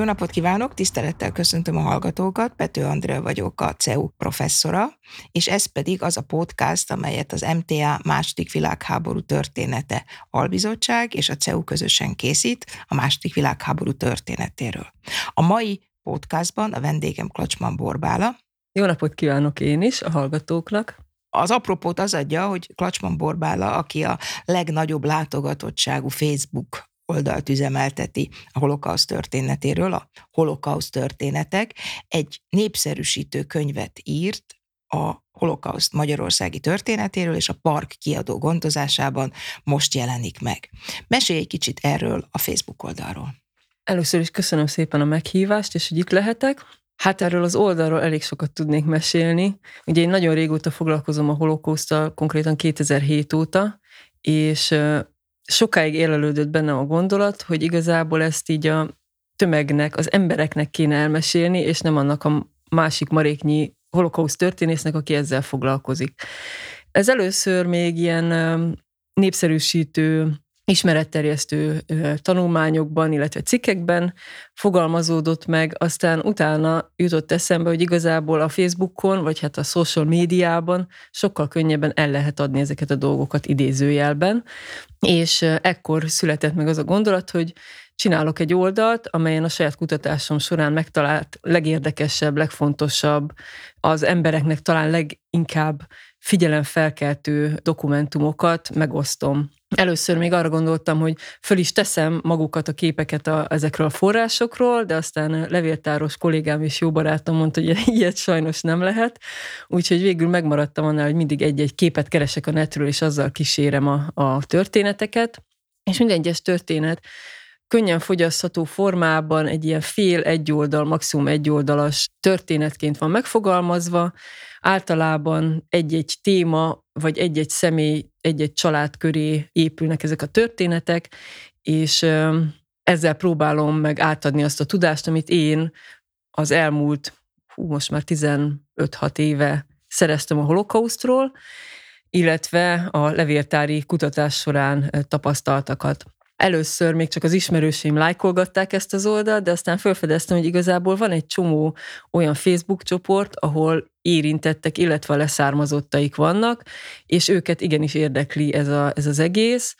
Jó napot kívánok, tisztelettel köszöntöm a hallgatókat, Pető Andrea vagyok a CEU professzora, és ez pedig az a podcast, amelyet az MTA második világháború története albizottság és a CEU közösen készít a második világháború történetéről. A mai podcastban a vendégem Klacsman Borbála. Jó napot kívánok én is a hallgatóknak. Az apropót az adja, hogy Klacsman Borbála, aki a legnagyobb látogatottságú Facebook oldalt üzemelteti a holokauszt történetéről, a holokauszt történetek, egy népszerűsítő könyvet írt a holokauszt magyarországi történetéről, és a Park kiadó gondozásában most jelenik meg. Mesélj egy kicsit erről a Facebook oldalról. Először is köszönöm szépen a meghívást, és hogy itt lehetek. Hát erről az oldalról elég sokat tudnék mesélni. Ugye én nagyon régóta foglalkozom a holokausztal, konkrétan 2007 óta, és sokáig élelődött bennem a gondolat, hogy igazából ezt így a tömegnek, az embereknek kéne elmesélni, és nem annak a másik maréknyi holokauszt történésznek, aki ezzel foglalkozik. Ez először még ilyen népszerűsítő ismeretterjesztő tanulmányokban, illetve cikkekben fogalmazódott meg, aztán utána jutott eszembe, hogy igazából a Facebookon, vagy hát a social médiában sokkal könnyebben el lehet adni ezeket a dolgokat idézőjelben, és ekkor született meg az a gondolat, hogy csinálok egy oldalt, amelyen a saját kutatásom során megtalált legérdekesebb, legfontosabb, az embereknek talán leginkább figyelemfelkeltő dokumentumokat megosztom. Először még arra gondoltam, hogy föl is teszem magukat a képeket a, ezekről a forrásokról, de aztán levéltáros kollégám és jó barátom mondta, hogy ilyet sajnos nem lehet. Úgyhogy végül megmaradtam annál, hogy mindig egy-egy képet keresek a netről, és azzal kísérem a, a történeteket. És minden egyes történet könnyen fogyasztható formában egy ilyen fél egy maximum egy történetként van megfogalmazva, általában egy-egy téma, vagy egy-egy személy, egy-egy család köré épülnek ezek a történetek, és ezzel próbálom meg átadni azt a tudást, amit én az elmúlt, hú, most már 15-6 éve szereztem a holokausztról, illetve a levéltári kutatás során tapasztaltakat. Először még csak az ismerőseim lájkolgatták ezt az oldalt, de aztán felfedeztem, hogy igazából van egy csomó olyan Facebook csoport, ahol érintettek, illetve leszármazottaik vannak, és őket igenis érdekli ez, a, ez az egész.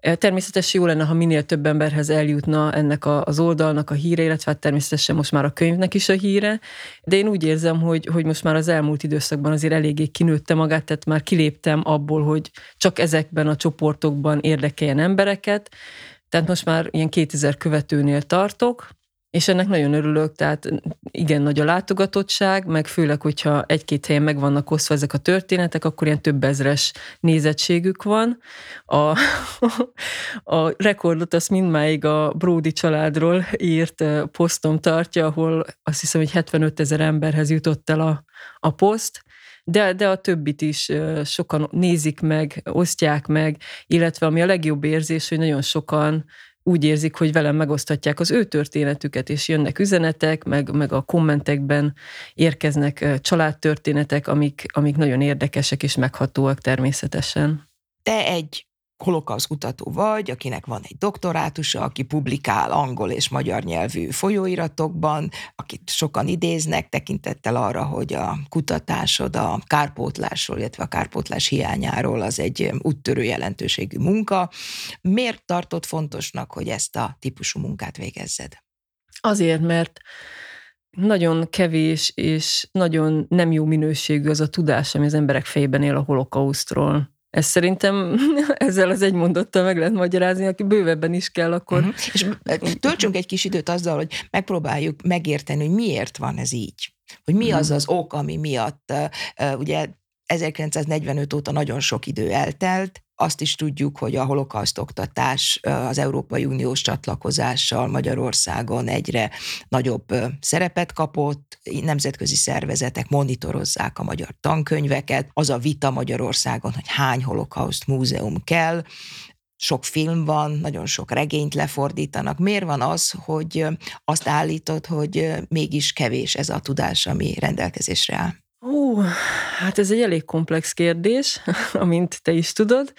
Természetesen jó lenne, ha minél több emberhez eljutna ennek a, az oldalnak a híre, illetve hát természetesen most már a könyvnek is a híre, de én úgy érzem, hogy, hogy most már az elmúlt időszakban azért eléggé kinőtte magát, tehát már kiléptem abból, hogy csak ezekben a csoportokban érdekeljen embereket, tehát most már ilyen 2000 követőnél tartok, és ennek nagyon örülök, tehát igen nagy a látogatottság, meg főleg, hogyha egy-két helyen meg vannak osztva ezek a történetek, akkor ilyen több ezres nézettségük van. A, a rekordot azt mindmáig a Brody családról írt posztom tartja, ahol azt hiszem, hogy 75 ezer emberhez jutott el a, a poszt, de, de a többit is sokan nézik meg, osztják meg, illetve ami a legjobb érzés, hogy nagyon sokan úgy érzik, hogy velem megosztatják az ő történetüket, és jönnek üzenetek, meg, meg a kommentekben érkeznek családtörténetek, amik, amik nagyon érdekesek és meghatóak természetesen. Te egy holokausz kutató vagy, akinek van egy doktorátusa, aki publikál angol és magyar nyelvű folyóiratokban, akit sokan idéznek, tekintettel arra, hogy a kutatásod a kárpótlásról, illetve a kárpótlás hiányáról az egy úttörő jelentőségű munka. Miért tartott fontosnak, hogy ezt a típusú munkát végezzed? Azért, mert nagyon kevés és nagyon nem jó minőségű az a tudás, ami az emberek fejében él a holokausztról. Ez szerintem ezzel az egy mondattal meg lehet magyarázni, aki bővebben is kell, akkor... Uh-huh. És töltsünk egy kis időt azzal, hogy megpróbáljuk megérteni, hogy miért van ez így. Hogy mi az mhm. az ok, ami miatt, ugye 1945 óta nagyon sok idő eltelt, azt is tudjuk, hogy a holokauszt oktatás az Európai Uniós csatlakozással Magyarországon egyre nagyobb szerepet kapott, nemzetközi szervezetek monitorozzák a magyar tankönyveket, az a vita Magyarországon, hogy hány holokauszt múzeum kell, sok film van, nagyon sok regényt lefordítanak. Miért van az, hogy azt állítod, hogy mégis kevés ez a tudás, ami rendelkezésre áll? Ó, hát ez egy elég komplex kérdés, amint te is tudod.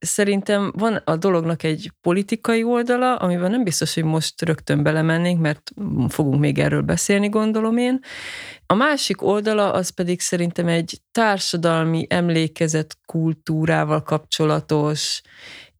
Szerintem van a dolognak egy politikai oldala, amiben nem biztos, hogy most rögtön belemennénk, mert fogunk még erről beszélni, gondolom én. A másik oldala az pedig szerintem egy társadalmi emlékezet kultúrával kapcsolatos,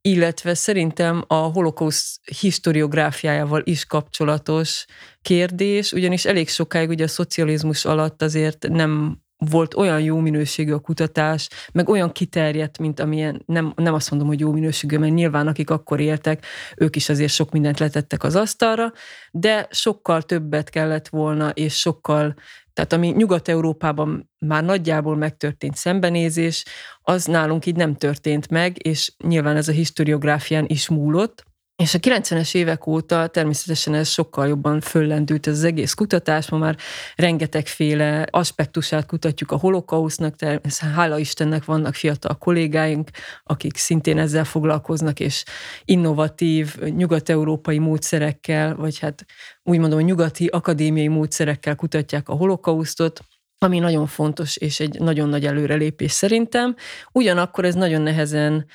illetve szerintem a holokauszt historiográfiájával is kapcsolatos kérdés, ugyanis elég sokáig ugye a szocializmus alatt azért nem volt olyan jó minőségű a kutatás, meg olyan kiterjedt, mint amilyen, nem, nem azt mondom, hogy jó minőségű, mert nyilván akik akkor éltek, ők is azért sok mindent letettek az asztalra, de sokkal többet kellett volna, és sokkal, tehát ami Nyugat-Európában már nagyjából megtörtént szembenézés, az nálunk így nem történt meg, és nyilván ez a historiográfián is múlott, és a 90-es évek óta természetesen ez sokkal jobban föllendült ez az egész kutatás, ma már rengetegféle aspektusát kutatjuk a holokausznak, természetesen hála Istennek vannak fiatal kollégáink, akik szintén ezzel foglalkoznak, és innovatív, nyugat-európai módszerekkel, vagy hát úgy mondom, nyugati akadémiai módszerekkel kutatják a holokausztot, ami nagyon fontos, és egy nagyon nagy előrelépés szerintem. Ugyanakkor ez nagyon nehezen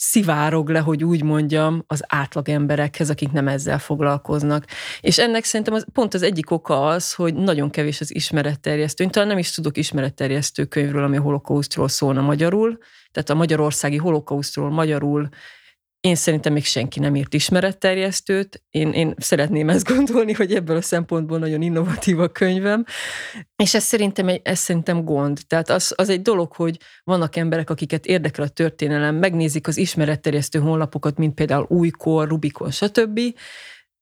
szivárog le, hogy úgy mondjam, az átlag emberekhez, akik nem ezzel foglalkoznak. És ennek szerintem az, pont az egyik oka az, hogy nagyon kevés az ismeretterjesztő. Én talán nem is tudok ismeretterjesztő könyvről, ami a holokausztról szólna magyarul, tehát a magyarországi holokausztról magyarul én szerintem még senki nem írt ismeretterjesztőt. Én, én szeretném ezt gondolni, hogy ebből a szempontból nagyon innovatív a könyvem. És ez szerintem, egy, ez szerintem gond. Tehát az, az egy dolog, hogy vannak emberek, akiket érdekel a történelem, megnézik az ismeretterjesztő honlapokat, mint például Újkor, Rubikon, stb.,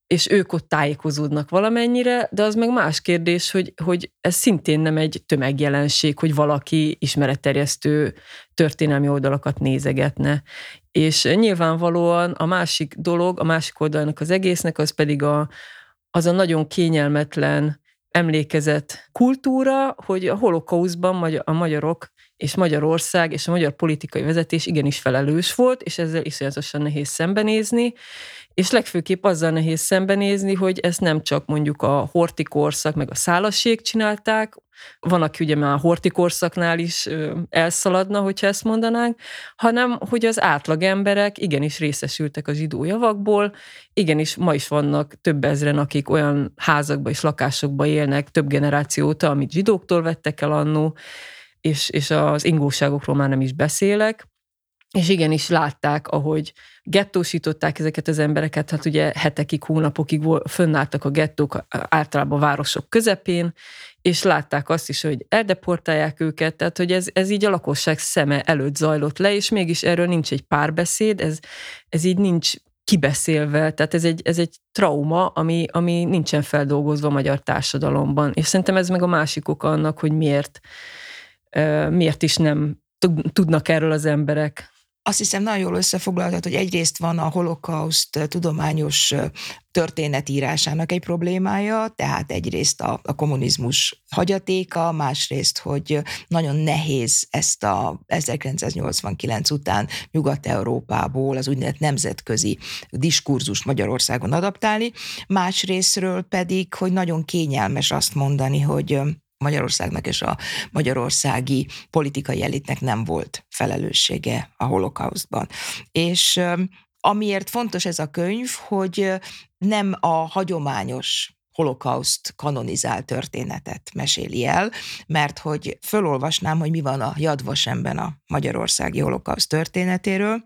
és ők ott tájékozódnak valamennyire, de az meg más kérdés, hogy, hogy ez szintén nem egy tömegjelenség, hogy valaki ismeretterjesztő történelmi oldalakat nézegetne. És nyilvánvalóan a másik dolog, a másik oldalnak az egésznek, az pedig a, az a nagyon kényelmetlen emlékezett kultúra, hogy a holokauszban a magyarok és Magyarország és a magyar politikai vezetés igenis felelős volt, és ezzel iszonyatosan nehéz szembenézni, és legfőképp azzal nehéz szembenézni, hogy ezt nem csak mondjuk a hortikorszak meg a szálasség csinálták, van, aki ugye már a hortikorszaknál is elszaladna, hogyha ezt mondanánk, hanem hogy az átlag emberek igenis részesültek a zsidó javakból, igenis ma is vannak több ezren, akik olyan házakba és lakásokba élnek több generáció óta, amit zsidóktól vettek el annó, és, és az ingóságokról már nem is beszélek, és igenis látták, ahogy gettósították ezeket az embereket, hát ugye hetekig, hónapokig fönnálltak a gettók általában a városok közepén, és látták azt is, hogy eldeportálják őket, tehát hogy ez, ez így a lakosság szeme előtt zajlott le, és mégis erről nincs egy párbeszéd, ez, ez így nincs kibeszélve, tehát ez egy, ez egy trauma, ami, ami nincsen feldolgozva a magyar társadalomban. És szerintem ez meg a másik oka annak, hogy miért, miért is nem tudnak erről az emberek azt hiszem nagyon jól összefoglaltad, hogy egyrészt van a holokauszt tudományos történetírásának egy problémája, tehát egyrészt a, a kommunizmus hagyatéka, másrészt, hogy nagyon nehéz ezt a 1989 után Nyugat-Európából az úgynevezett nemzetközi diskurzust Magyarországon adaptálni, másrésztről pedig, hogy nagyon kényelmes azt mondani, hogy Magyarországnak és a magyarországi politikai elitnek nem volt felelőssége a holokausztban. És amiért fontos ez a könyv, hogy nem a hagyományos holokauszt kanonizált történetet meséli el, mert hogy fölolvasnám, hogy mi van a Jadvasemben a magyarországi holokauszt történetéről.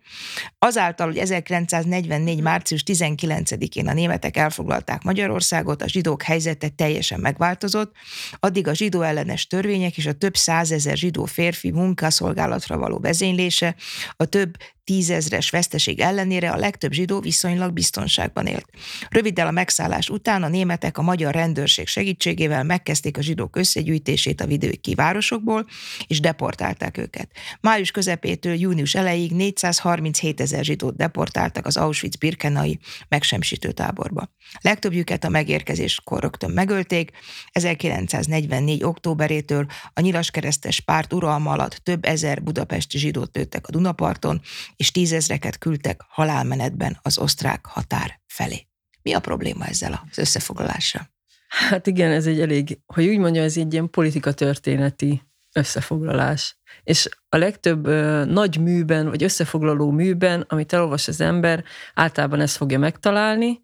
Azáltal, hogy 1944. március 19-én a németek elfoglalták Magyarországot, a zsidók helyzete teljesen megváltozott, addig a zsidó ellenes törvények és a több százezer zsidó férfi munkaszolgálatra való vezénylése, a több tízezres veszteség ellenére a legtöbb zsidó viszonylag biztonságban élt. Röviddel a megszállás után a németek a magyar rendőrség segítségével megkezdték a zsidók összegyűjtését a vidéki városokból, és deportálták őket. Május közepétől június elejéig 437 ezer zsidót deportáltak az Auschwitz-Birkenai megsemmisítő táborba. Legtöbbjüket a megérkezéskor rögtön megölték, 1944. októberétől a nyilaskeresztes párt uralma alatt több ezer budapesti zsidót lőttek a Dunaparton, és tízezreket küldtek halálmenetben az osztrák határ felé. Mi a probléma ezzel az összefoglalással? Hát igen, ez egy elég, hogy úgy mondja, ez egy ilyen politika történeti összefoglalás. És a legtöbb ö, nagy műben, vagy összefoglaló műben, amit elolvas az ember, általában ezt fogja megtalálni,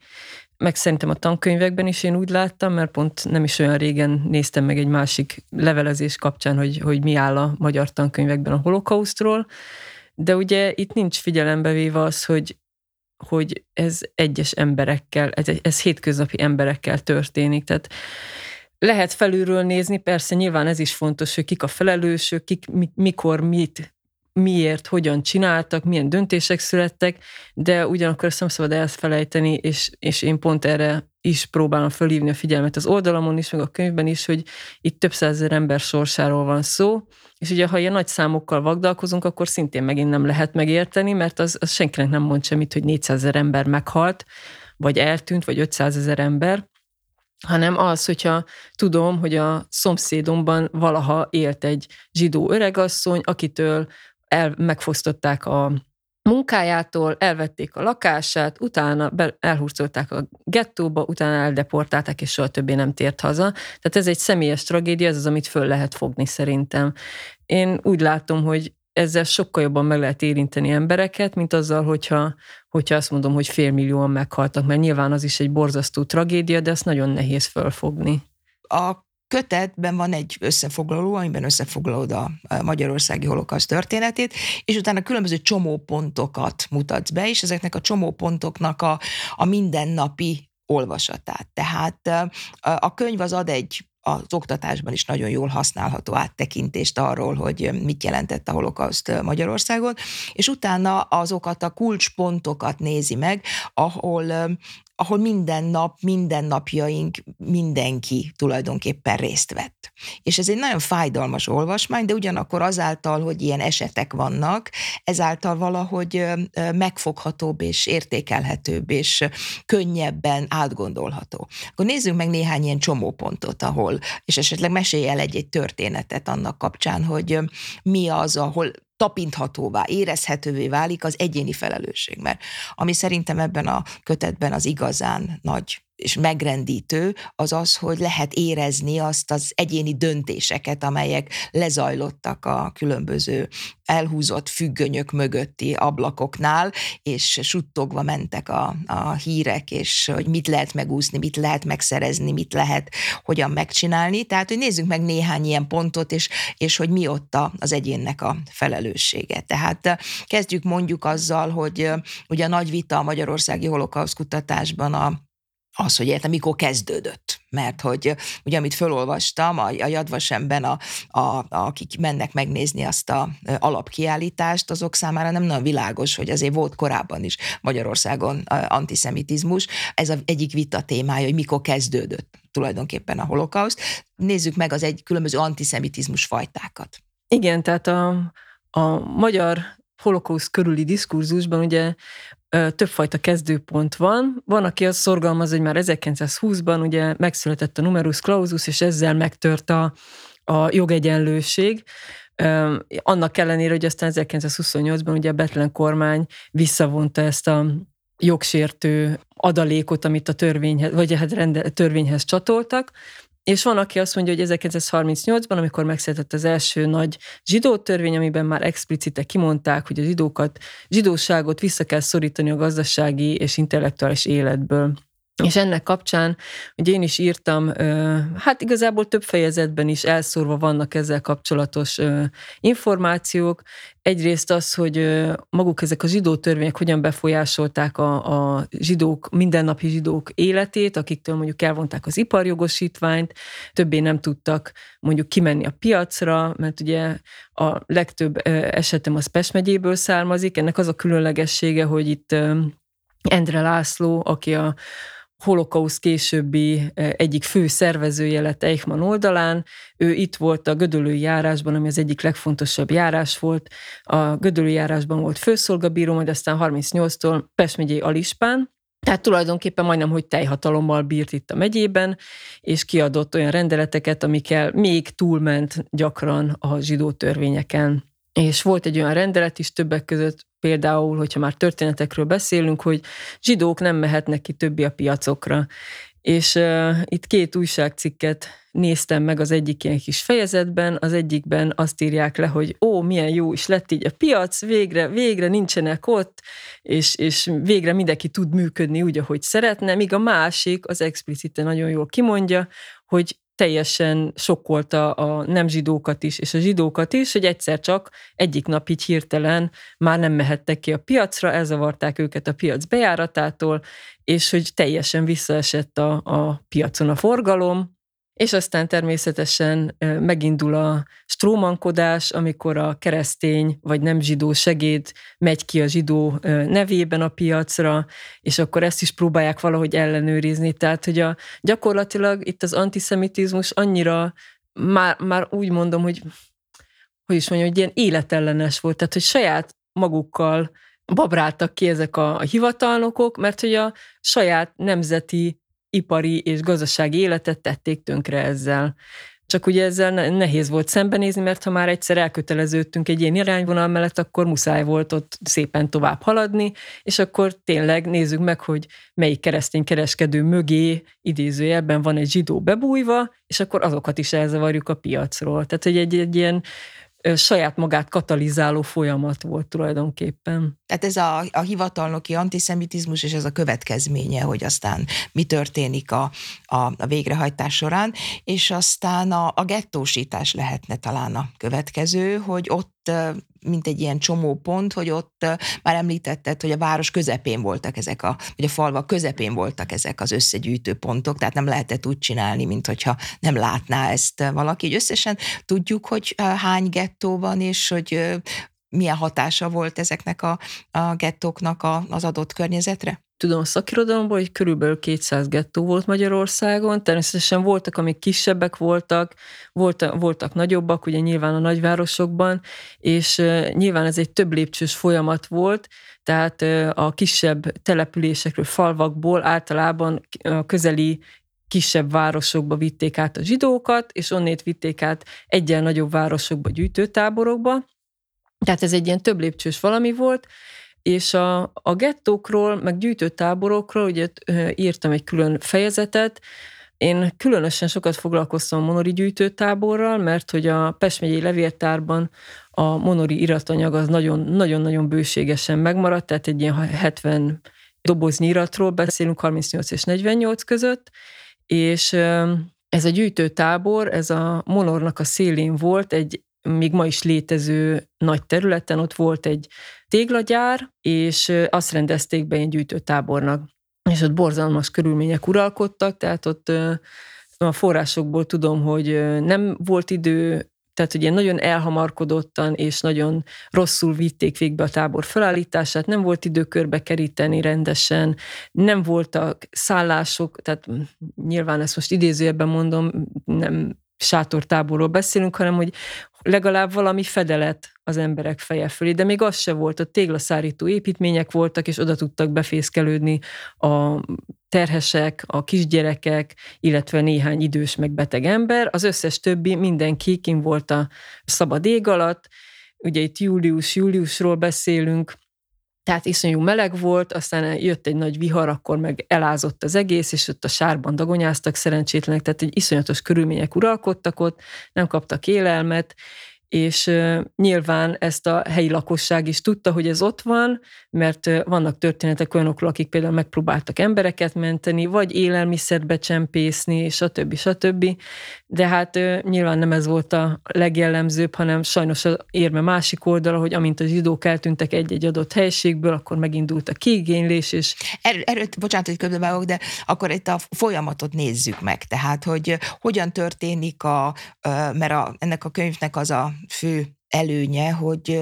meg szerintem a tankönyvekben is én úgy láttam, mert pont nem is olyan régen néztem meg egy másik levelezés kapcsán, hogy, hogy mi áll a magyar tankönyvekben a holokausztról, de ugye itt nincs figyelembe véve az, hogy, hogy ez egyes emberekkel, ez, ez hétköznapi emberekkel történik. Tehát lehet felülről nézni, persze nyilván ez is fontos, hogy kik a felelősök, kik mikor mit miért, hogyan csináltak, milyen döntések születtek, de ugyanakkor ezt nem szabad elfelejteni, és, és én pont erre is próbálom fölhívni a figyelmet az oldalamon is, meg a könyvben is, hogy itt több százezer ember sorsáról van szó, és ugye ha ilyen nagy számokkal vagdalkozunk, akkor szintén megint nem lehet megérteni, mert az, az senkinek nem mond semmit, hogy 400 ezer ember meghalt, vagy eltűnt, vagy 500 ezer ember, hanem az, hogyha tudom, hogy a szomszédomban valaha élt egy zsidó öregasszony, akitől el, megfosztották a munkájától, elvették a lakását, utána elhurcolták a gettóba, utána eldeportálták, és soha többé nem tért haza. Tehát ez egy személyes tragédia, ez az, amit föl lehet fogni szerintem. Én úgy látom, hogy ezzel sokkal jobban meg lehet érinteni embereket, mint azzal, hogyha, hogyha azt mondom, hogy félmillióan meghaltak, mert nyilván az is egy borzasztó tragédia, de ezt nagyon nehéz fölfogni. A kötetben van egy összefoglaló, amiben összefoglalod a magyarországi holokauszt történetét, és utána különböző csomópontokat mutatsz be, és ezeknek a csomópontoknak a, a mindennapi olvasatát. Tehát a könyv az ad egy az oktatásban is nagyon jól használható áttekintést arról, hogy mit jelentett a holokauszt Magyarországon, és utána azokat a kulcspontokat nézi meg, ahol ahol minden nap, minden napjaink mindenki tulajdonképpen részt vett. És ez egy nagyon fájdalmas olvasmány, de ugyanakkor azáltal, hogy ilyen esetek vannak, ezáltal valahogy megfoghatóbb és értékelhetőbb és könnyebben átgondolható. Akkor nézzünk meg néhány ilyen csomópontot, ahol, és esetleg mesélj el egy-egy történetet annak kapcsán, hogy mi az, ahol tapinthatóvá, érezhetővé válik az egyéni felelősség. Mert ami szerintem ebben a kötetben az igazán nagy és megrendítő, az az, hogy lehet érezni azt az egyéni döntéseket, amelyek lezajlottak a különböző elhúzott függönyök mögötti ablakoknál, és suttogva mentek a, a hírek, és hogy mit lehet megúszni, mit lehet megszerezni, mit lehet hogyan megcsinálni. Tehát, hogy nézzük meg néhány ilyen pontot, és, és hogy mi ott az egyénnek a felelőssége. Tehát kezdjük mondjuk azzal, hogy ugye a nagy vita a magyarországi holokausz kutatásban a az, hogy értem, mikor kezdődött. Mert hogy ugye, amit felolvastam, a, a Jadvasemben, a, a, akik mennek megnézni azt a alapkiállítást, azok számára nem nagyon világos, hogy azért volt korábban is Magyarországon antiszemitizmus. Ez az egyik vita témája, hogy mikor kezdődött tulajdonképpen a holokauszt. Nézzük meg az egy különböző antiszemitizmus fajtákat. Igen, tehát a, a magyar holokauszt körüli diskurzusban ugye többfajta kezdőpont van. Van, aki azt szorgalmaz, hogy már 1920-ban ugye megszületett a numerus clausus, és ezzel megtört a, a jogegyenlőség. Annak ellenére, hogy aztán 1928-ban ugye a Betlen kormány visszavonta ezt a jogsértő adalékot, amit a törvényhez, vagy hát rende, törvényhez csatoltak, és van, aki azt mondja, hogy 1938-ban, amikor megszületett az első nagy zsidó törvény, amiben már explicite kimondták, hogy a zsidókat, zsidóságot vissza kell szorítani a gazdasági és intellektuális életből. És ennek kapcsán, hogy én is írtam, hát igazából több fejezetben is elszórva vannak ezzel kapcsolatos információk. Egyrészt az, hogy maguk ezek a zsidó törvények hogyan befolyásolták a, a zsidók, mindennapi zsidók életét, akiktől mondjuk elvonták az iparjogosítványt, többé nem tudtak mondjuk kimenni a piacra, mert ugye a legtöbb esetem az Pest megyéből származik. Ennek az a különlegessége, hogy itt Endre László, aki a holokauszt későbbi e, egyik fő szervezője lett Eichmann oldalán. Ő itt volt a Gödölői járásban, ami az egyik legfontosabb járás volt. A Gödölői járásban volt főszolgabíró, majd aztán 38-tól Pest megyei Alispán, tehát tulajdonképpen majdnem, hogy teljhatalommal bírt itt a megyében, és kiadott olyan rendeleteket, amikkel még túlment gyakran a zsidó törvényeken. És volt egy olyan rendelet is többek között, például, hogyha már történetekről beszélünk, hogy zsidók nem mehetnek ki többi a piacokra. És uh, itt két újságcikket néztem meg az egyik ilyen kis fejezetben, az egyikben azt írják le, hogy ó, milyen jó is lett így a piac, végre, végre nincsenek ott, és, és végre mindenki tud működni úgy, ahogy szeretne, míg a másik az explicite nagyon jól kimondja, hogy teljesen sokkolta a nem zsidókat is, és a zsidókat is, hogy egyszer csak egyik nap így hirtelen már nem mehettek ki a piacra, elzavarták őket a piac bejáratától, és hogy teljesen visszaesett a, a piacon a forgalom, és aztán természetesen megindul a strómankodás, amikor a keresztény vagy nem zsidó segéd megy ki a zsidó nevében a piacra, és akkor ezt is próbálják valahogy ellenőrizni. Tehát, hogy a, gyakorlatilag itt az antiszemitizmus annyira már, már úgy mondom, hogy hogy is mondjam, hogy ilyen életellenes volt, tehát hogy saját magukkal babráltak ki ezek a, a hivatalnokok, mert hogy a saját nemzeti ipari és gazdasági életet tették tönkre ezzel. Csak ugye ezzel nehéz volt szembenézni, mert ha már egyszer elköteleződtünk egy ilyen irányvonal mellett, akkor muszáj volt ott szépen tovább haladni, és akkor tényleg nézzük meg, hogy melyik keresztény kereskedő mögé idézőjelben van egy zsidó bebújva, és akkor azokat is elzavarjuk a piacról. Tehát, hogy egy, egy ilyen saját magát katalizáló folyamat volt tulajdonképpen. Tehát ez a, a hivatalnoki antiszemitizmus, és ez a következménye, hogy aztán mi történik a, a, a végrehajtás során, és aztán a, a gettósítás lehetne talán a következő, hogy ott mint egy ilyen csomópont, hogy ott már említetted, hogy a város közepén voltak ezek a, vagy a falva közepén voltak ezek az összegyűjtő pontok, tehát nem lehetett úgy csinálni, mint hogyha nem látná ezt valaki. Hogy összesen tudjuk, hogy hány gettó van, és hogy milyen hatása volt ezeknek a, a gettóknak a, az adott környezetre? Tudom a szakirodalomból, hogy körülbelül 200 gettó volt Magyarországon, természetesen voltak, amik kisebbek voltak, voltak, voltak nagyobbak, ugye nyilván a nagyvárosokban, és nyilván ez egy több lépcsős folyamat volt, tehát a kisebb településekről, falvakból általában a közeli kisebb városokba vitték át a zsidókat, és onnét vitték át egyen nagyobb városokba, gyűjtőtáborokba. Tehát ez egy ilyen több lépcsős valami volt, és a, a gettókról, meg gyűjtőtáborokról, ugye írtam egy külön fejezetet, én különösen sokat foglalkoztam a Monori gyűjtőtáborral, mert hogy a Pest megyei levéltárban a Monori iratanyag az nagyon-nagyon bőségesen megmaradt, tehát egy ilyen 70 doboznyi iratról beszélünk 38 és 48 között, és ez a gyűjtőtábor, ez a Monornak a szélén volt, egy még ma is létező nagy területen, ott volt egy téglagyár, és azt rendezték be egy gyűjtőtábornak. És ott borzalmas körülmények uralkodtak, tehát ott a forrásokból tudom, hogy nem volt idő, tehát ugye nagyon elhamarkodottan és nagyon rosszul vitték végbe a tábor felállítását, nem volt idő körbe keríteni rendesen, nem voltak szállások, tehát nyilván ezt most idézőjebben mondom, nem sátortáborról beszélünk, hanem hogy legalább valami fedelet az emberek feje fölé, de még az se volt, a téglaszárító építmények voltak, és oda tudtak befészkelődni a terhesek, a kisgyerekek, illetve néhány idős meg beteg ember, az összes többi mindenki kim volt a szabad ég alatt, ugye itt július-júliusról beszélünk, tehát iszonyú meleg volt, aztán jött egy nagy vihar, akkor meg elázott az egész, és ott a sárban dagonyáztak szerencsétlenek, tehát egy iszonyatos körülmények uralkodtak ott, nem kaptak élelmet, és nyilván ezt a helyi lakosság is tudta, hogy ez ott van, mert vannak történetek olyanokról, akik például megpróbáltak embereket menteni, vagy élelmiszert becsempészni, stb. stb. De hát nyilván nem ez volt a legjellemzőbb, hanem sajnos az érme másik oldala, hogy amint a zsidók eltűntek egy-egy adott helységből, akkor megindult a kiigénylés, és... Erről, erről bocsánat, hogy közbevágok, de akkor itt a folyamatot nézzük meg, tehát, hogy hogyan történik a, mert a, ennek a könyvnek az a fő előnye, hogy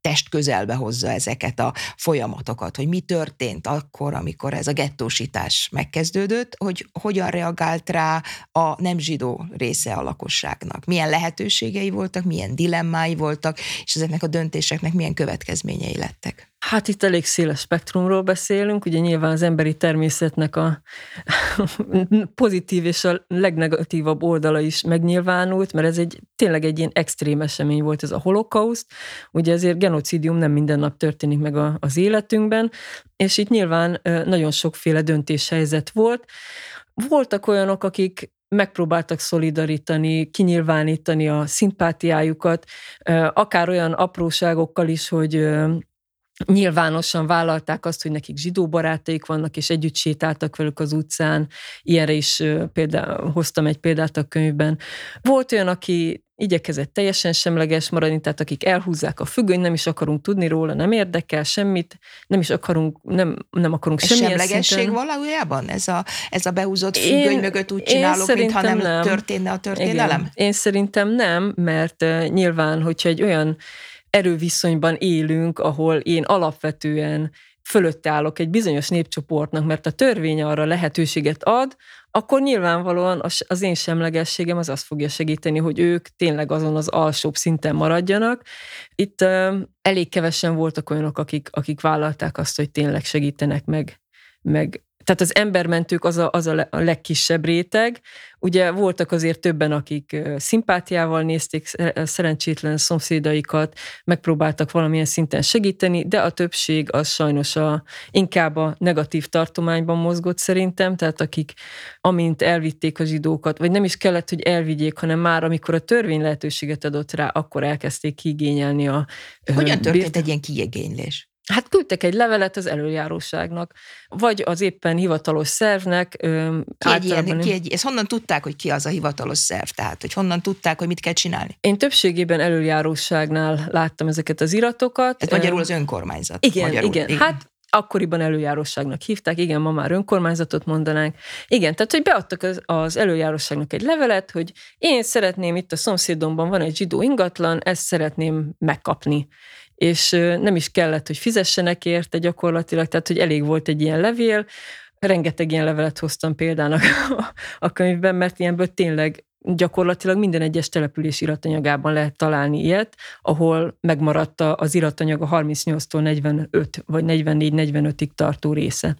test közelbe hozza ezeket a folyamatokat, hogy mi történt akkor, amikor ez a gettósítás megkezdődött, hogy hogyan reagált rá a nem zsidó része a lakosságnak. Milyen lehetőségei voltak, milyen dilemmái voltak, és ezeknek a döntéseknek milyen következményei lettek. Hát itt elég széles spektrumról beszélünk, ugye nyilván az emberi természetnek a pozitív és a legnegatívabb oldala is megnyilvánult, mert ez egy tényleg egy ilyen extrém esemény volt ez a holokauszt, ugye ezért genocidium nem minden nap történik meg a, az életünkben, és itt nyilván nagyon sokféle döntéshelyzet volt, Voltak olyanok, akik megpróbáltak szolidarítani, kinyilvánítani a szimpátiájukat, akár olyan apróságokkal is, hogy nyilvánosan vállalták azt, hogy nekik zsidó barátaik vannak, és együtt sétáltak velük az utcán. Ilyenre is például, hoztam egy példát a könyvben. Volt olyan, aki igyekezett teljesen semleges maradni, tehát akik elhúzzák a függönyt, nem is akarunk tudni róla, nem érdekel semmit, nem is akarunk, nem, nem akarunk semmilyen semlegesség szinten. valójában? Ez a, ez a behúzott függöny Én- mögött úgy csinálok, mintha nem, nem. történne a történelem? Igen. Én szerintem nem, mert nyilván, hogyha egy olyan erőviszonyban élünk, ahol én alapvetően fölötte állok egy bizonyos népcsoportnak, mert a törvény arra lehetőséget ad, akkor nyilvánvalóan az- én semlegességem az azt fogja segíteni, hogy ők tényleg azon az alsóbb szinten maradjanak. Itt elég kevesen voltak olyanok, akik, akik vállalták azt, hogy tényleg segítenek meg, meg tehát az embermentők az a, az a, le- a legkisebb réteg. Ugye voltak azért többen, akik szimpátiával nézték sz- szerencsétlen szomszédaikat, megpróbáltak valamilyen szinten segíteni, de a többség az sajnos a, inkább a negatív tartományban mozgott szerintem, tehát akik amint elvitték a zsidókat, vagy nem is kellett, hogy elvigyék, hanem már amikor a törvény lehetőséget adott rá, akkor elkezdték kiigényelni a Hogyan történt birt- egy ilyen kiegénylés? Hát küldtek egy levelet az előjáróságnak, vagy az éppen hivatalos szervnek. ö, Ki egy ilyen, ki egy, ezt honnan tudták, hogy ki az a hivatalos szerv? Tehát, hogy honnan tudták, hogy mit kell csinálni? Én többségében előjáróságnál láttam ezeket az iratokat. Ez magyarul az önkormányzat. Igen, magyarul. igen. Hát akkoriban előjáróságnak hívták, igen, ma már önkormányzatot mondanánk. Igen, tehát hogy beadtak az, az előjáróságnak egy levelet, hogy én szeretném, itt a szomszédomban van egy zsidó ingatlan, ezt szeretném megkapni. És nem is kellett, hogy fizessenek érte gyakorlatilag, tehát hogy elég volt egy ilyen levél, rengeteg ilyen levelet hoztam példának a könyvben, mert ilyenből tényleg gyakorlatilag minden egyes település iratanyagában lehet találni ilyet, ahol megmaradt az iratanyag a 38-tól 45 vagy 44-45-ig tartó része.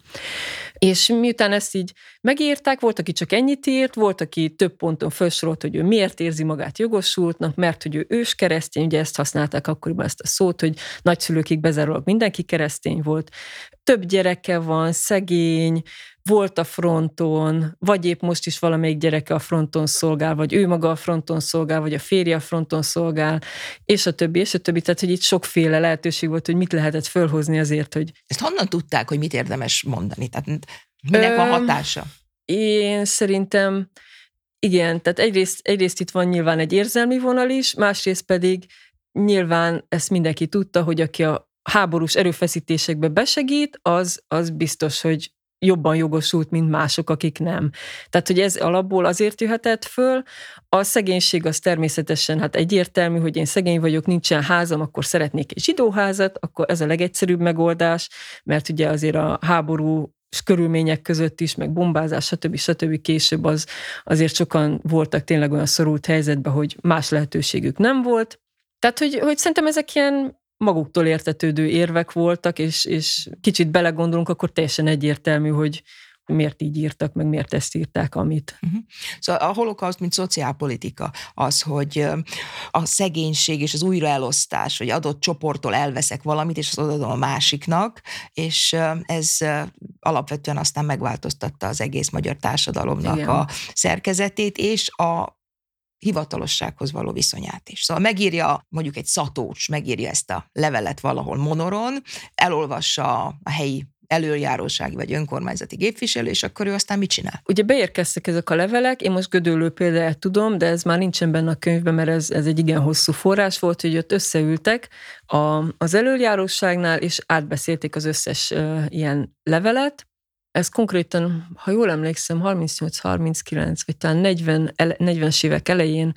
És miután ezt így megírták, volt, aki csak ennyit írt, volt, aki több ponton felsorolt, hogy ő miért érzi magát jogosultnak, mert hogy ő ős keresztény, ugye ezt használták akkoriban ezt a szót, hogy nagyszülőkig bezárólag mindenki keresztény volt. Több gyereke van, szegény, volt a fronton, vagy épp most is valamelyik gyereke a fronton szolgál, vagy ő maga a fronton szolgál, vagy a férje a fronton szolgál, és a többi, és a többi. Tehát, hogy itt sokféle lehetőség volt, hogy mit lehetett fölhozni azért, hogy Ezt honnan tudták, hogy mit érdemes mondani? Tehát minek van hatása? Én szerintem igen, tehát egyrészt, egyrészt itt van nyilván egy érzelmi vonal is, másrészt pedig nyilván ezt mindenki tudta, hogy aki a háborús erőfeszítésekbe besegít, az, az biztos, hogy jobban jogosult, mint mások, akik nem. Tehát, hogy ez alapból azért jöhetett föl. A szegénység az természetesen hát egyértelmű, hogy én szegény vagyok, nincsen házam, akkor szeretnék egy zsidóházat, akkor ez a legegyszerűbb megoldás, mert ugye azért a háború körülmények között is, meg bombázás, stb. stb. később az azért sokan voltak tényleg olyan szorult helyzetben, hogy más lehetőségük nem volt. Tehát, hogy, hogy szerintem ezek ilyen maguktól értetődő érvek voltak, és, és kicsit belegondolunk, akkor teljesen egyértelmű, hogy miért így írtak, meg miért ezt írták, amit. Szóval a holokauszt, mint szociálpolitika, az, hogy a szegénység és az újraelosztás, hogy adott csoporttól elveszek valamit, és azt adom a másiknak, és ez alapvetően aztán megváltoztatta az egész magyar társadalomnak Igen. a szerkezetét, és a hivatalossághoz való viszonyát is. Szóval megírja mondjuk egy szatócs, megírja ezt a levelet valahol monoron, elolvassa a helyi előjárósági vagy önkormányzati képviselő, és akkor ő aztán mit csinál? Ugye beérkeztek ezek a levelek, én most gödöllő példáját tudom, de ez már nincsen benne a könyvben, mert ez, ez egy igen hosszú forrás volt, hogy ott összeültek a, az előjáróságnál, és átbeszélték az összes uh, ilyen levelet. Ez konkrétan, ha jól emlékszem, 38-39, vagy talán 40, ele, 40-es évek elején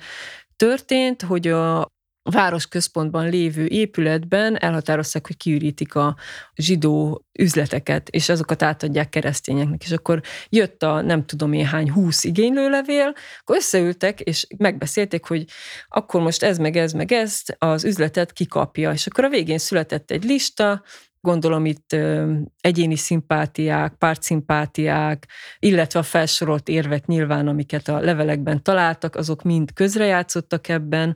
történt, hogy a városközpontban lévő épületben elhatározták, hogy kiürítik a zsidó üzleteket, és azokat átadják keresztényeknek. És akkor jött a nem tudom én hány húsz igénylőlevél, akkor összeültek, és megbeszélték, hogy akkor most ez meg ez meg ezt az üzletet kikapja. És akkor a végén született egy lista, gondolom itt egyéni szimpátiák, pártszimpátiák, illetve a felsorolt érvek nyilván, amiket a levelekben találtak, azok mind közrejátszottak ebben,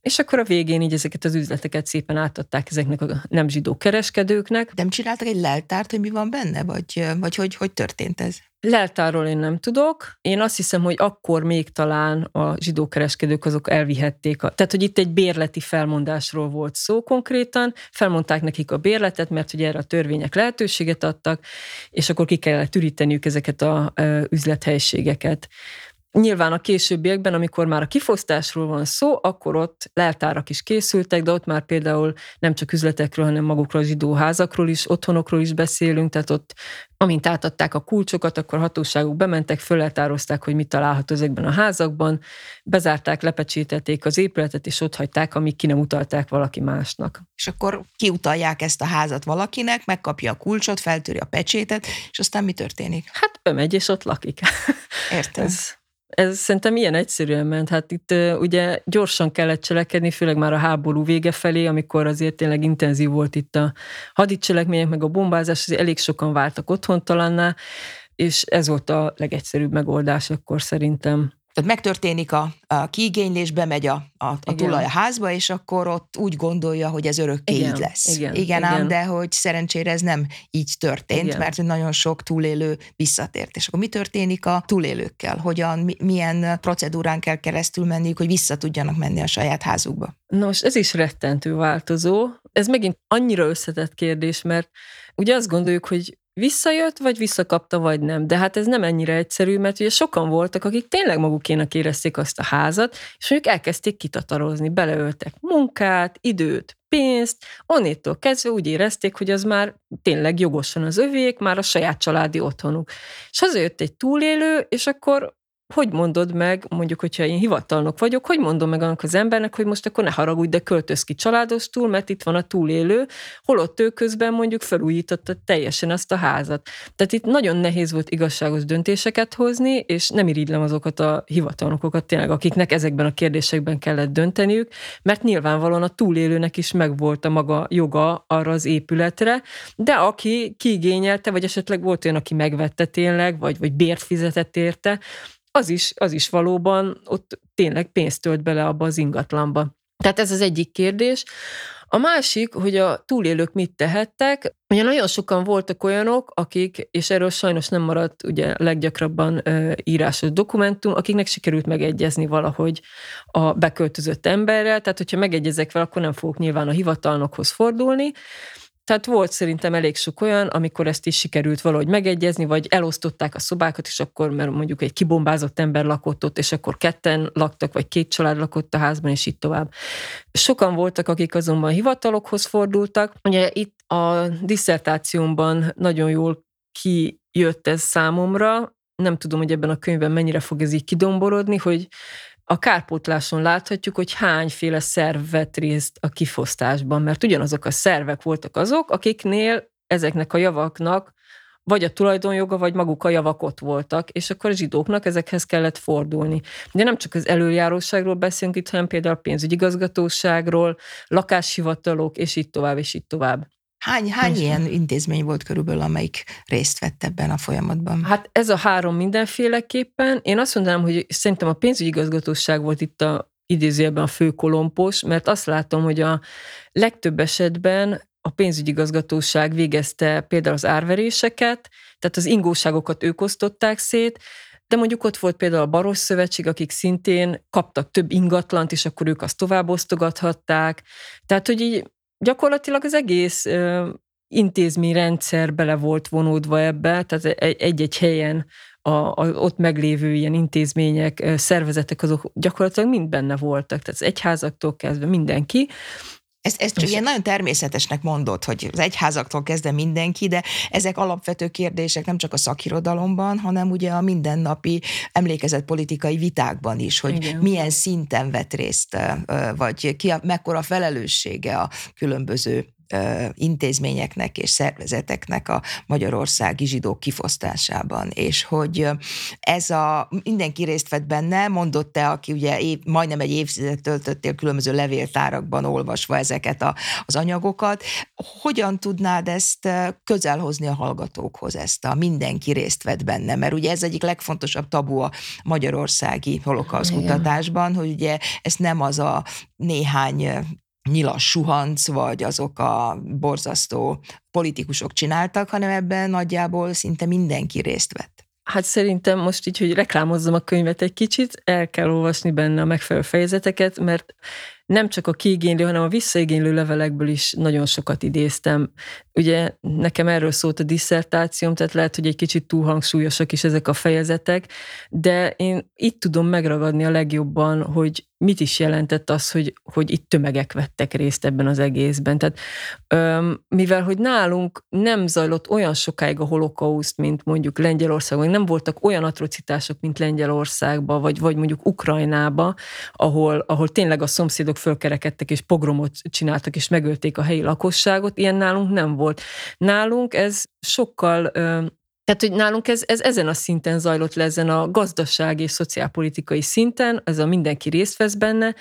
és akkor a végén így ezeket az üzleteket szépen átadták ezeknek a nem zsidó kereskedőknek. Nem csináltak egy leltárt, hogy mi van benne, vagy, vagy hogy, hogy történt ez? Leltáról én nem tudok. Én azt hiszem, hogy akkor még talán a zsidókereskedők azok elvihették. A, tehát, hogy itt egy bérleti felmondásról volt szó konkrétan. Felmondták nekik a bérletet, mert ugye erre a törvények lehetőséget adtak, és akkor ki kellett üríteniük ezeket a, a üzlethelységeket. Nyilván a későbbiekben, amikor már a kifosztásról van szó, akkor ott leltárak is készültek, de ott már például nem csak üzletekről, hanem magukról a zsidó házakról is, otthonokról is beszélünk, tehát ott amint átadták a kulcsokat, akkor hatóságok bementek, föleltározták, hogy mit található ezekben a házakban, bezárták, lepecsétették az épületet, és ott hagyták, amíg ki nem utalták valaki másnak. És akkor kiutalják ezt a házat valakinek, megkapja a kulcsot, feltöri a pecsétet, és aztán mi történik? Hát bemegy, és ott lakik. Értem. Ez ez szerintem ilyen egyszerűen ment. Hát itt ugye gyorsan kellett cselekedni, főleg már a háború vége felé, amikor azért tényleg intenzív volt itt a hadicselekmények, meg a bombázás, azért elég sokan váltak otthontalanná, és ez volt a legegyszerűbb megoldás akkor szerintem. Tehát megtörténik a, a kiigénylés, bemegy a, a, a tulaj a házba, és akkor ott úgy gondolja, hogy ez örökké igen, így lesz. Igen, igen, igen, ám, de hogy szerencsére ez nem így történt, Igen. mert nagyon sok túlélő visszatért. És akkor mi történik a túlélőkkel? Hogyan, mi, milyen procedúrán kell keresztül menniük, hogy vissza tudjanak menni a saját házukba? Nos, ez is rettentő változó. Ez megint annyira összetett kérdés, mert ugye azt gondoljuk, hogy visszajött, vagy visszakapta, vagy nem. De hát ez nem ennyire egyszerű, mert ugye sokan voltak, akik tényleg magukénak érezték azt a házat, és mondjuk elkezdték kitatarozni, beleöltek munkát, időt, pénzt, onnétól kezdve úgy érezték, hogy az már tényleg jogosan az övék, már a saját családi otthonuk. És hazajött egy túlélő, és akkor hogy mondod meg, mondjuk, hogyha én hivatalnok vagyok, hogy mondom meg annak az embernek, hogy most akkor ne haragudj, de költöz ki családostul, mert itt van a túlélő, holott ő közben mondjuk felújította teljesen azt a házat. Tehát itt nagyon nehéz volt igazságos döntéseket hozni, és nem irigylem azokat a hivatalnokokat tényleg, akiknek ezekben a kérdésekben kellett dönteniük, mert nyilvánvalóan a túlélőnek is megvolt a maga joga arra az épületre, de aki kiigényelte, vagy esetleg volt olyan, aki megvette tényleg, vagy, vagy bért fizetett érte, az is, az is valóban ott tényleg pénzt tölt bele abba az ingatlanba. Tehát ez az egyik kérdés. A másik, hogy a túlélők mit tehettek. Ugye nagyon sokan voltak olyanok, akik, és erről sajnos nem maradt ugye leggyakrabban írásos dokumentum, akiknek sikerült megegyezni valahogy a beköltözött emberrel, tehát hogyha megegyezek vele, akkor nem fogok nyilván a hivatalnokhoz fordulni, tehát volt szerintem elég sok olyan, amikor ezt is sikerült valahogy megegyezni, vagy elosztották a szobákat, és akkor, mert mondjuk egy kibombázott ember lakott ott, és akkor ketten laktak, vagy két család lakott a házban, és így tovább. Sokan voltak, akik azonban hivatalokhoz fordultak. Ugye itt a diszertációmban nagyon jól kijött ez számomra, nem tudom, hogy ebben a könyvben mennyire fog ez így kidomborodni, hogy a kárpótláson láthatjuk, hogy hányféle szerv vett részt a kifosztásban, mert ugyanazok a szervek voltak azok, akiknél ezeknek a javaknak vagy a tulajdonjoga, vagy maguk a javak ott voltak, és akkor a zsidóknak ezekhez kellett fordulni. De nem csak az előjáróságról beszélünk itt, hanem például pénzügyigazgatóságról, lakáshivatalok, és így tovább, és így tovább. Hány, hány ilyen intézmény volt körülbelül, amelyik részt vett ebben a folyamatban? Hát ez a három mindenféleképpen. Én azt mondanám, hogy szerintem a pénzügyigazgatóság volt itt a idézőjelben a fő kolompos, mert azt látom, hogy a legtöbb esetben a pénzügyigazgatóság végezte például az árveréseket, tehát az ingóságokat ők osztották szét, de mondjuk ott volt például a Baros Szövetség, akik szintén kaptak több ingatlant, és akkor ők azt tovább osztogathatták. Tehát, hogy így gyakorlatilag az egész intézményrendszer bele volt vonódva ebbe, tehát egy-egy helyen a, a, ott meglévő ilyen intézmények, szervezetek, azok gyakorlatilag mind benne voltak, tehát az egyházaktól kezdve mindenki, ezt, ezt csak ilyen nagyon természetesnek mondod, hogy az egyházaktól kezdve mindenki, de ezek alapvető kérdések nem csak a szakirodalomban, hanem ugye a mindennapi emlékezett politikai vitákban is, hogy Igen. milyen szinten vett részt, vagy ki a, mekkora felelőssége a különböző intézményeknek és szervezeteknek a magyarországi zsidók kifosztásában, és hogy ez a, mindenki részt vett benne, mondott te, aki ugye év, majdnem egy évtizedet töltöttél különböző levéltárakban olvasva ezeket a, az anyagokat, hogyan tudnád ezt közelhozni a hallgatókhoz, ezt a mindenki részt vett benne, mert ugye ez egyik legfontosabb tabu a magyarországi holokausz kutatásban, hogy ugye ez nem az a néhány nyilas suhanc, vagy azok a borzasztó politikusok csináltak, hanem ebben nagyjából szinte mindenki részt vett. Hát szerintem most így, hogy reklámozzam a könyvet egy kicsit, el kell olvasni benne a megfelelő fejezeteket, mert nem csak a kiigénylő, hanem a visszaigénylő levelekből is nagyon sokat idéztem. Ugye nekem erről szólt a disszertációm, tehát lehet, hogy egy kicsit túl hangsúlyosak is ezek a fejezetek, de én itt tudom megragadni a legjobban, hogy mit is jelentett az, hogy, hogy itt tömegek vettek részt ebben az egészben. Tehát öm, mivel, hogy nálunk nem zajlott olyan sokáig a holokauszt, mint mondjuk Lengyelországban, nem voltak olyan atrocitások, mint Lengyelországban, vagy, vagy mondjuk Ukrajnába, ahol, ahol tényleg a szomszédok fölkerekedtek, és pogromot csináltak, és megölték a helyi lakosságot, ilyen nálunk nem volt. Nálunk ez sokkal tehát, hogy nálunk ez, ez ezen a szinten zajlott le, ezen a gazdasági és szociálpolitikai szinten, ez a mindenki részt vesz benne,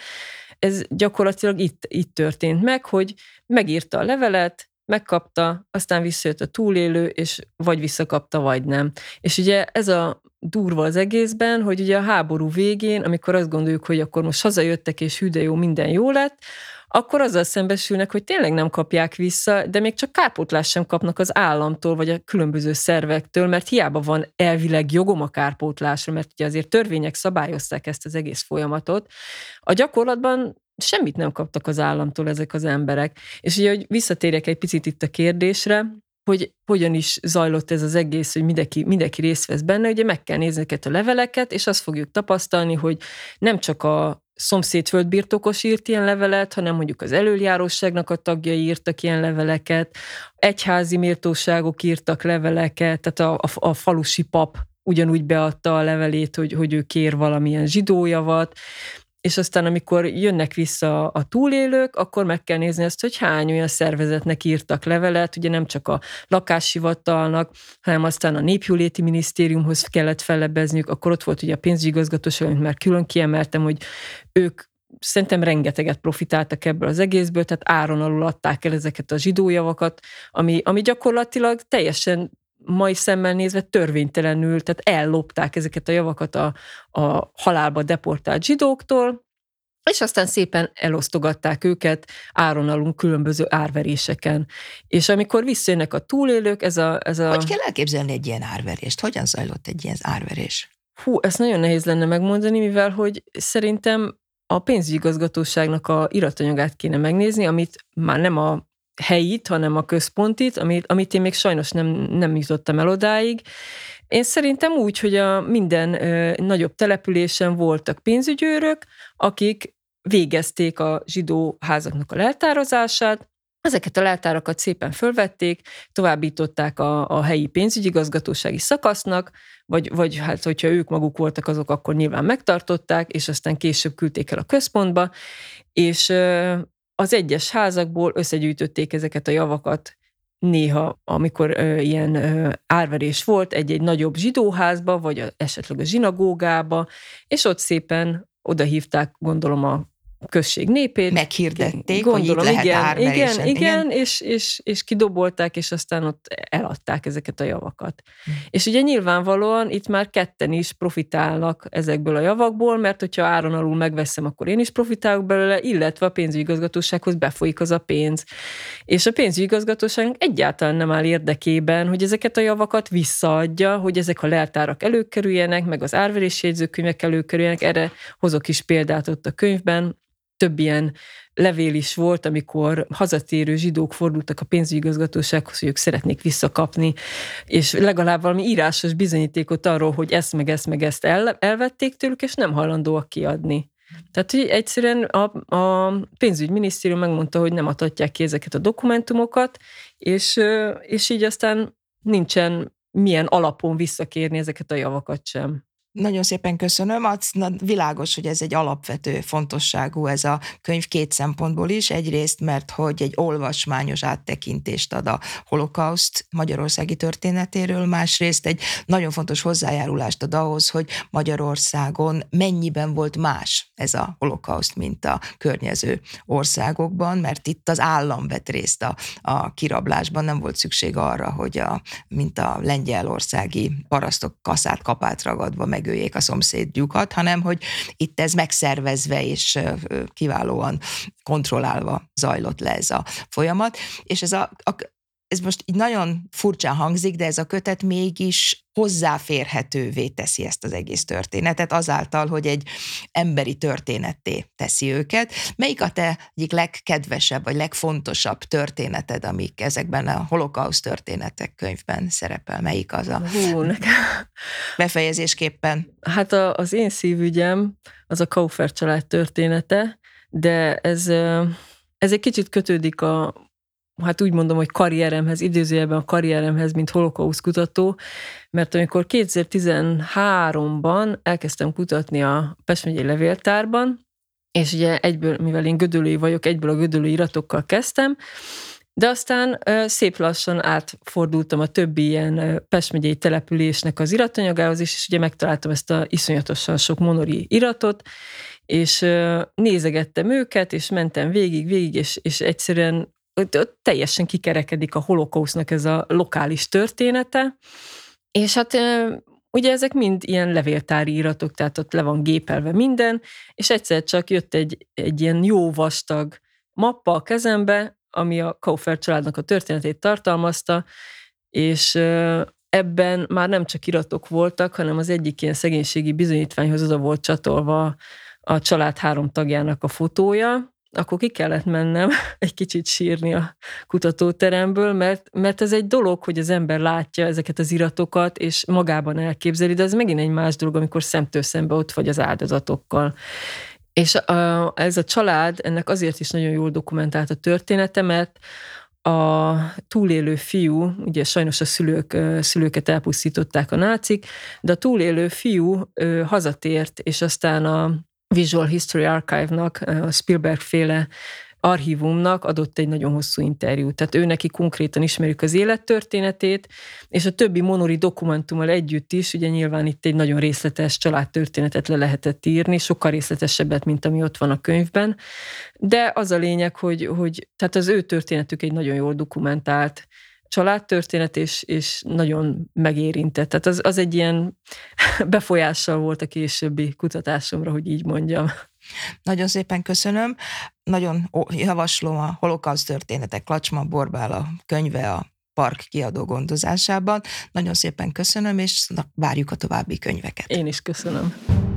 ez gyakorlatilag itt, itt történt meg, hogy megírta a levelet, megkapta, aztán visszajött a túlélő, és vagy visszakapta, vagy nem. És ugye ez a durva az egészben, hogy ugye a háború végén, amikor azt gondoljuk, hogy akkor most hazajöttek, és hű, jó, minden jó lett, akkor azzal szembesülnek, hogy tényleg nem kapják vissza, de még csak kárpótlást sem kapnak az államtól, vagy a különböző szervektől, mert hiába van elvileg jogom a kárpótlásra, mert ugye azért törvények szabályozták ezt az egész folyamatot. A gyakorlatban semmit nem kaptak az államtól ezek az emberek. És ugye, hogy visszatérjek egy picit itt a kérdésre, hogy hogyan is zajlott ez az egész, hogy mindenki, mindenki részt vesz benne, ugye meg kell nézni ezeket a leveleket, és azt fogjuk tapasztalni, hogy nem csak a szomszéd földbirtokos írt ilyen levelet, hanem mondjuk az előjáróságnak a tagjai írtak ilyen leveleket, egyházi méltóságok írtak leveleket, tehát a, a, a falusi pap ugyanúgy beadta a levelét, hogy, hogy ő kér valamilyen zsidójavat, és aztán amikor jönnek vissza a túlélők, akkor meg kell nézni azt, hogy hány olyan szervezetnek írtak levelet, ugye nem csak a lakáshivatalnak, hanem aztán a népjóléti minisztériumhoz kellett fellebezniük, akkor ott volt ugye a pénzügyigazgatóság, amit már külön kiemeltem, hogy ők szerintem rengeteget profitáltak ebből az egészből, tehát áron alul adták el ezeket a zsidójavakat, ami, ami gyakorlatilag teljesen mai szemmel nézve törvénytelenül, tehát ellopták ezeket a javakat a, a halálba deportált zsidóktól, és aztán szépen elosztogatták őket áron alunk különböző árveréseken. És amikor visszajönnek a túlélők, ez a, ez a... Hogy kell elképzelni egy ilyen árverést? Hogyan zajlott egy ilyen árverés? Hú, ezt nagyon nehéz lenne megmondani, mivel hogy szerintem a pénzügyigazgatóságnak a iratanyagát kéne megnézni, amit már nem a helyit, hanem a központit, amit, amit én még sajnos nem, nem jutottam el odáig. Én szerintem úgy, hogy a minden ö, nagyobb településen voltak pénzügyőrök, akik végezték a zsidó házaknak a leltározását, Ezeket a leltárakat szépen fölvették, továbbították a, a helyi pénzügyigazgatósági szakasznak, vagy, vagy hát, hogyha ők maguk voltak azok, akkor nyilván megtartották, és aztán később küldték el a központba, és az egyes házakból összegyűjtötték ezeket a javakat. Néha, amikor ö, ilyen ö, árverés volt, egy-egy nagyobb zsidóházba, vagy a, esetleg a zsinagógába, és ott szépen oda hívták, gondolom, a község népét. Meghirdették, Gondolom, hogy itt lehet igen, igen, igen, igen, és, és, és kidobolták, és aztán ott eladták ezeket a javakat. Hmm. És ugye nyilvánvalóan itt már ketten is profitálnak ezekből a javakból, mert hogyha áron alul megveszem, akkor én is profitálok belőle, illetve a pénzügyigazgatósághoz befolyik az a pénz. És a pénzügyigazgatóság egyáltalán nem áll érdekében, hogy ezeket a javakat visszaadja, hogy ezek a leltárak előkerüljenek, meg az árverési jegyzőkönyvek előkerüljenek. Erre hozok is példát ott a könyvben, több ilyen levél is volt, amikor hazatérő zsidók fordultak a pénzügyigazgatósághoz, hogy ők szeretnék visszakapni, és legalább valami írásos bizonyítékot arról, hogy ezt meg ezt meg ezt el, elvették tőlük, és nem hajlandóak kiadni. Tehát, hogy egyszerűen a, a pénzügyminisztérium megmondta, hogy nem adhatják ki ezeket a dokumentumokat, és, és így aztán nincsen milyen alapon visszakérni ezeket a javakat sem. Nagyon szépen köszönöm. Az világos, hogy ez egy alapvető fontosságú ez a könyv két szempontból is. Egyrészt, mert hogy egy olvasmányos áttekintést ad a holokauszt magyarországi történetéről, másrészt egy nagyon fontos hozzájárulást ad ahhoz, hogy Magyarországon mennyiben volt más ez a holokauszt, mint a környező országokban, mert itt az állam vett részt a, a kirablásban, nem volt szükség arra, hogy a, mint a lengyelországi parasztok kaszát kapát ragadva meg megöljék a szomszédjukat, hanem hogy itt ez megszervezve és kiválóan kontrollálva zajlott le ez a folyamat. És ez a, a ez most így nagyon furcsán hangzik, de ez a kötet mégis hozzáférhetővé teszi ezt az egész történetet, azáltal, hogy egy emberi történetté teszi őket. Melyik a te egyik legkedvesebb, vagy legfontosabb történeted, amik ezekben a holokauszt történetek könyvben szerepel? Melyik az a Hú, nekem. befejezésképpen? Hát a, az én szívügyem az a Kaufer család története, de ez, ez egy kicsit kötődik a hát úgy mondom, hogy karrieremhez, idézőjelben a karrieremhez, mint holokausz kutató, mert amikor 2013-ban elkezdtem kutatni a Pest levéltárban, és ugye egyből, mivel én gödölői vagyok, egyből a gödölői iratokkal kezdtem, de aztán szép lassan átfordultam a többi ilyen Pest településnek az iratanyagához, és ugye megtaláltam ezt a iszonyatosan sok monori iratot, és nézegettem őket, és mentem végig, végig, és, és egyszerűen teljesen kikerekedik a holokausznak ez a lokális története, és hát ugye ezek mind ilyen levéltári iratok, tehát ott le van gépelve minden, és egyszer csak jött egy, egy ilyen jó vastag mappa a kezembe, ami a Kaufer családnak a történetét tartalmazta, és ebben már nem csak iratok voltak, hanem az egyik ilyen szegénységi bizonyítványhoz oda volt csatolva a család három tagjának a fotója, akkor ki kellett mennem egy kicsit sírni a kutatóteremből, mert, mert ez egy dolog, hogy az ember látja ezeket az iratokat, és magában elképzeli, de ez megint egy más dolog, amikor szemtől szembe ott vagy az áldozatokkal. És a, ez a család ennek azért is nagyon jól dokumentált a története, mert a túlélő fiú, ugye sajnos a szülők, szülőket elpusztították a nácik, de a túlélő fiú hazatért, és aztán a Visual History Archive-nak, a Spielberg féle archívumnak adott egy nagyon hosszú interjút. Tehát ő neki konkrétan ismerjük az élettörténetét, és a többi monori dokumentummal együtt is, ugye nyilván itt egy nagyon részletes családtörténetet le lehetett írni, sokkal részletesebbet, mint ami ott van a könyvben, de az a lényeg, hogy, hogy tehát az ő történetük egy nagyon jól dokumentált családtörténet, és, és nagyon megérintett. Tehát az, az egy ilyen befolyással volt a későbbi kutatásomra, hogy így mondjam. Nagyon szépen köszönöm. Nagyon javaslom a holokauszt történetek Klacsma Borbála könyve a park kiadó gondozásában. Nagyon szépen köszönöm, és várjuk a további könyveket. Én is köszönöm.